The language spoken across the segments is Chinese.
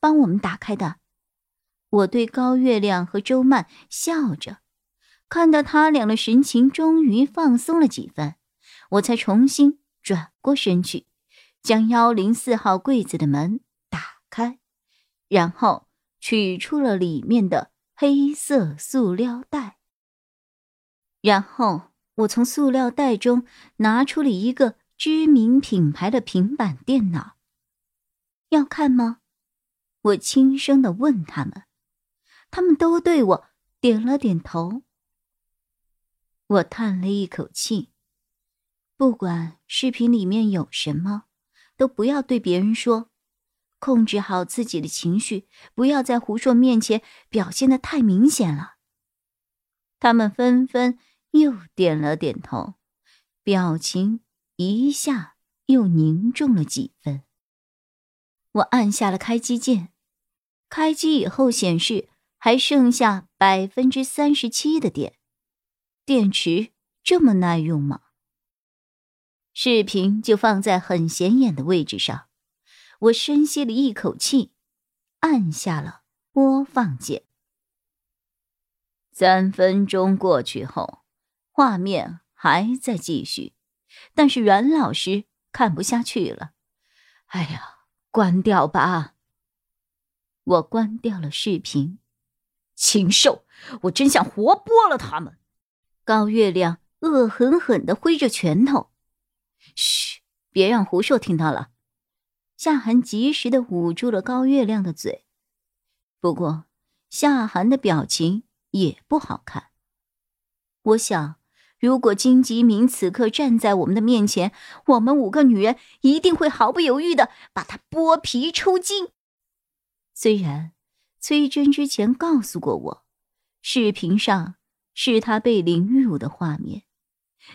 帮我们打开的。我对高月亮和周曼笑着，看到他俩的神情终于放松了几分，我才重新转过身去，将幺零四号柜子的门打开，然后取出了里面的黑色塑料袋。然后我从塑料袋中拿出了一个知名品牌的平板电脑，要看吗？我轻声的问他们，他们都对我点了点头。我叹了一口气，不管视频里面有什么，都不要对别人说，控制好自己的情绪，不要在胡硕面前表现的太明显了。他们纷纷又点了点头，表情一下又凝重了几分。我按下了开机键，开机以后显示还剩下百分之三十七的电，电池这么耐用吗？视频就放在很显眼的位置上，我深吸了一口气，按下了播放键。三分钟过去后，画面还在继续，但是阮老师看不下去了，哎呀！关掉吧。我关掉了视频。禽兽，我真想活剥了他们！高月亮恶狠狠的挥着拳头。嘘，别让胡硕听到了。夏寒及时的捂住了高月亮的嘴。不过，夏寒的表情也不好看。我想。如果金吉明此刻站在我们的面前，我们五个女人一定会毫不犹豫的把他剥皮抽筋。虽然崔真之前告诉过我，视频上是他被凌辱的画面，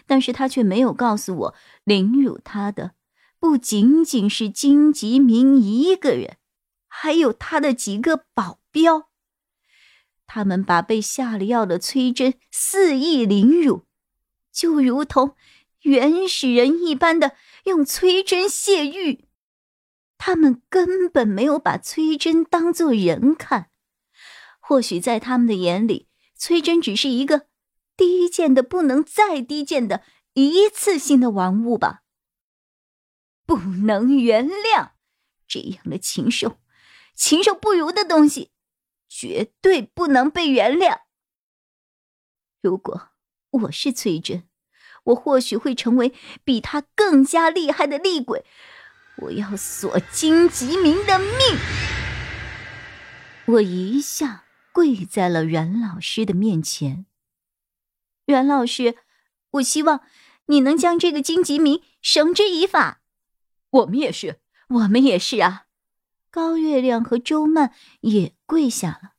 但是他却没有告诉我，凌辱他的不仅仅是金吉明一个人，还有他的几个保镖。他们把被下了药的崔真肆意凌辱。就如同原始人一般的用崔真泄欲，他们根本没有把崔真当做人看。或许在他们的眼里，崔真只是一个低贱的不能再低贱的一次性的玩物吧。不能原谅这样的禽兽，禽兽不如的东西，绝对不能被原谅。如果。我是崔真，我或许会成为比他更加厉害的厉鬼。我要索金吉明的命！我一下跪在了阮老师的面前。阮老师，我希望你能将这个金吉明绳之以法。我们也是，我们也是啊！高月亮和周曼也跪下了。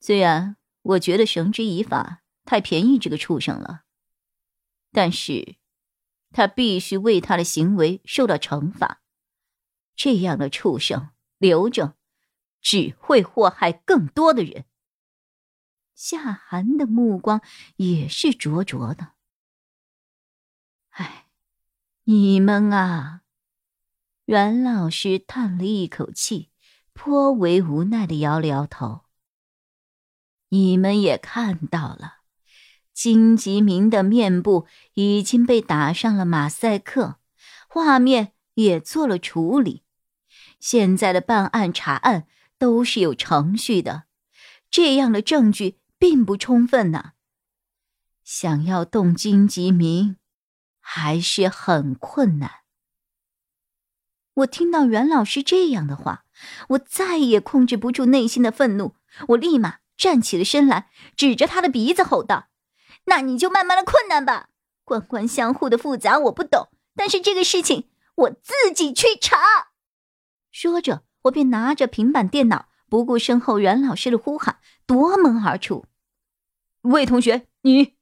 虽然我觉得绳之以法。太便宜这个畜生了，但是，他必须为他的行为受到惩罚。这样的畜生留着，只会祸害更多的人。夏寒的目光也是灼灼的。唉，你们啊！阮老师叹了一口气，颇为无奈的摇了摇头。你们也看到了。金吉明的面部已经被打上了马赛克，画面也做了处理。现在的办案查案都是有程序的，这样的证据并不充分呢。想要动金吉明，还是很困难。我听到袁老师这样的话，我再也控制不住内心的愤怒，我立马站起了身来，指着他的鼻子吼道。那你就慢慢的困难吧，官官相护的复杂我不懂，但是这个事情我自己去查。说着，我便拿着平板电脑，不顾身后阮老师的呼喊，夺门而出。魏同学，你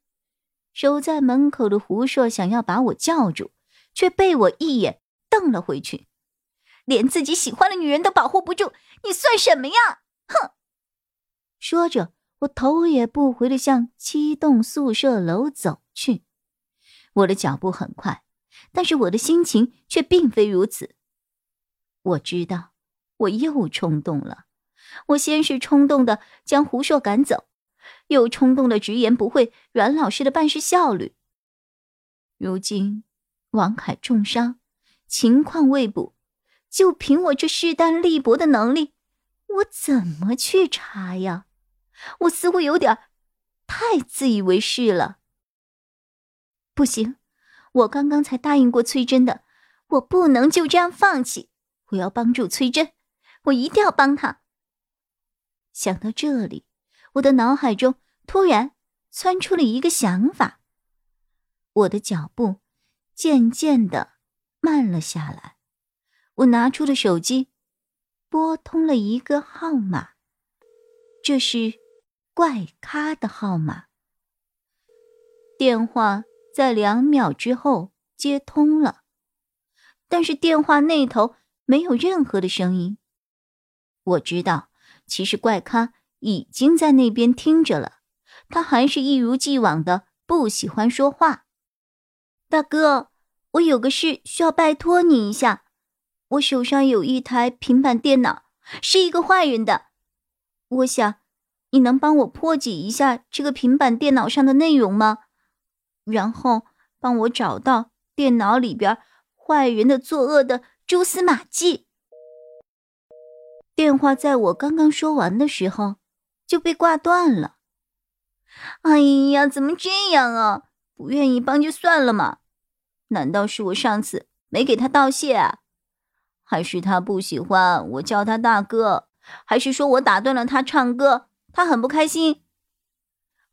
守在门口的胡硕想要把我叫住，却被我一眼瞪了回去。连自己喜欢的女人都保护不住，你算什么呀？哼！说着，我头也不回的向七栋宿舍楼走去。我的脚步很快，但是我的心情却并非如此。我知道，我又冲动了。我先是冲动的将胡硕赶走，又冲动的直言不讳阮老师的办事效率。如今王凯重伤，情况未卜。就凭我这势单力薄的能力，我怎么去查呀？我似乎有点太自以为是了。不行，我刚刚才答应过崔真的，我不能就这样放弃。我要帮助崔真，我一定要帮她。想到这里，我的脑海中突然窜出了一个想法，我的脚步渐渐的慢了下来。我拿出了手机，拨通了一个号码，这是怪咖的号码。电话在两秒之后接通了，但是电话那头没有任何的声音。我知道，其实怪咖已经在那边听着了，他还是一如既往的不喜欢说话。大哥，我有个事需要拜托你一下。我手上有一台平板电脑，是一个坏人的。我想，你能帮我破解一下这个平板电脑上的内容吗？然后帮我找到电脑里边坏人的作恶的蛛丝马迹。电话在我刚刚说完的时候就被挂断了。哎呀，怎么这样啊？不愿意帮就算了嘛？难道是我上次没给他道谢啊？还是他不喜欢我叫他大哥，还是说我打断了他唱歌，他很不开心。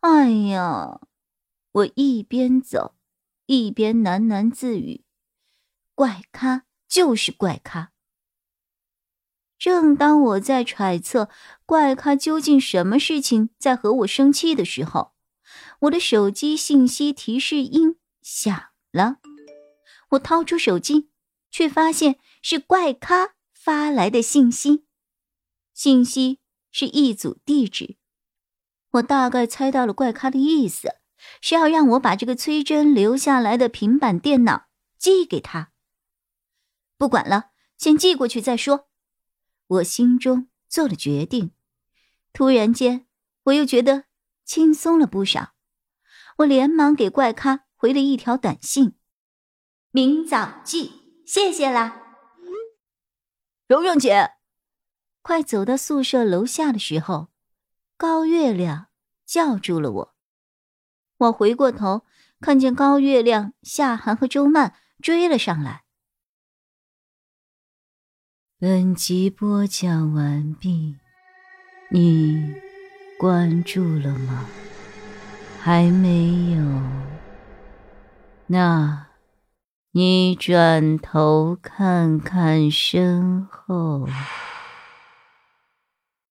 哎呀，我一边走一边喃喃自语：“怪咖就是怪咖。”正当我在揣测怪咖究竟什么事情在和我生气的时候，我的手机信息提示音响了。我掏出手机，却发现。是怪咖发来的信息，信息是一组地址。我大概猜到了怪咖的意思，是要让我把这个崔真留下来的平板电脑寄给他。不管了，先寄过去再说。我心中做了决定。突然间，我又觉得轻松了不少。我连忙给怪咖回了一条短信：“明早寄，谢谢啦。”蓉蓉姐，快走到宿舍楼下的时候，高月亮叫住了我。我回过头，看见高月亮、夏寒和周曼追了上来。本集播讲完毕，你关注了吗？还没有？那。你转头看看身后。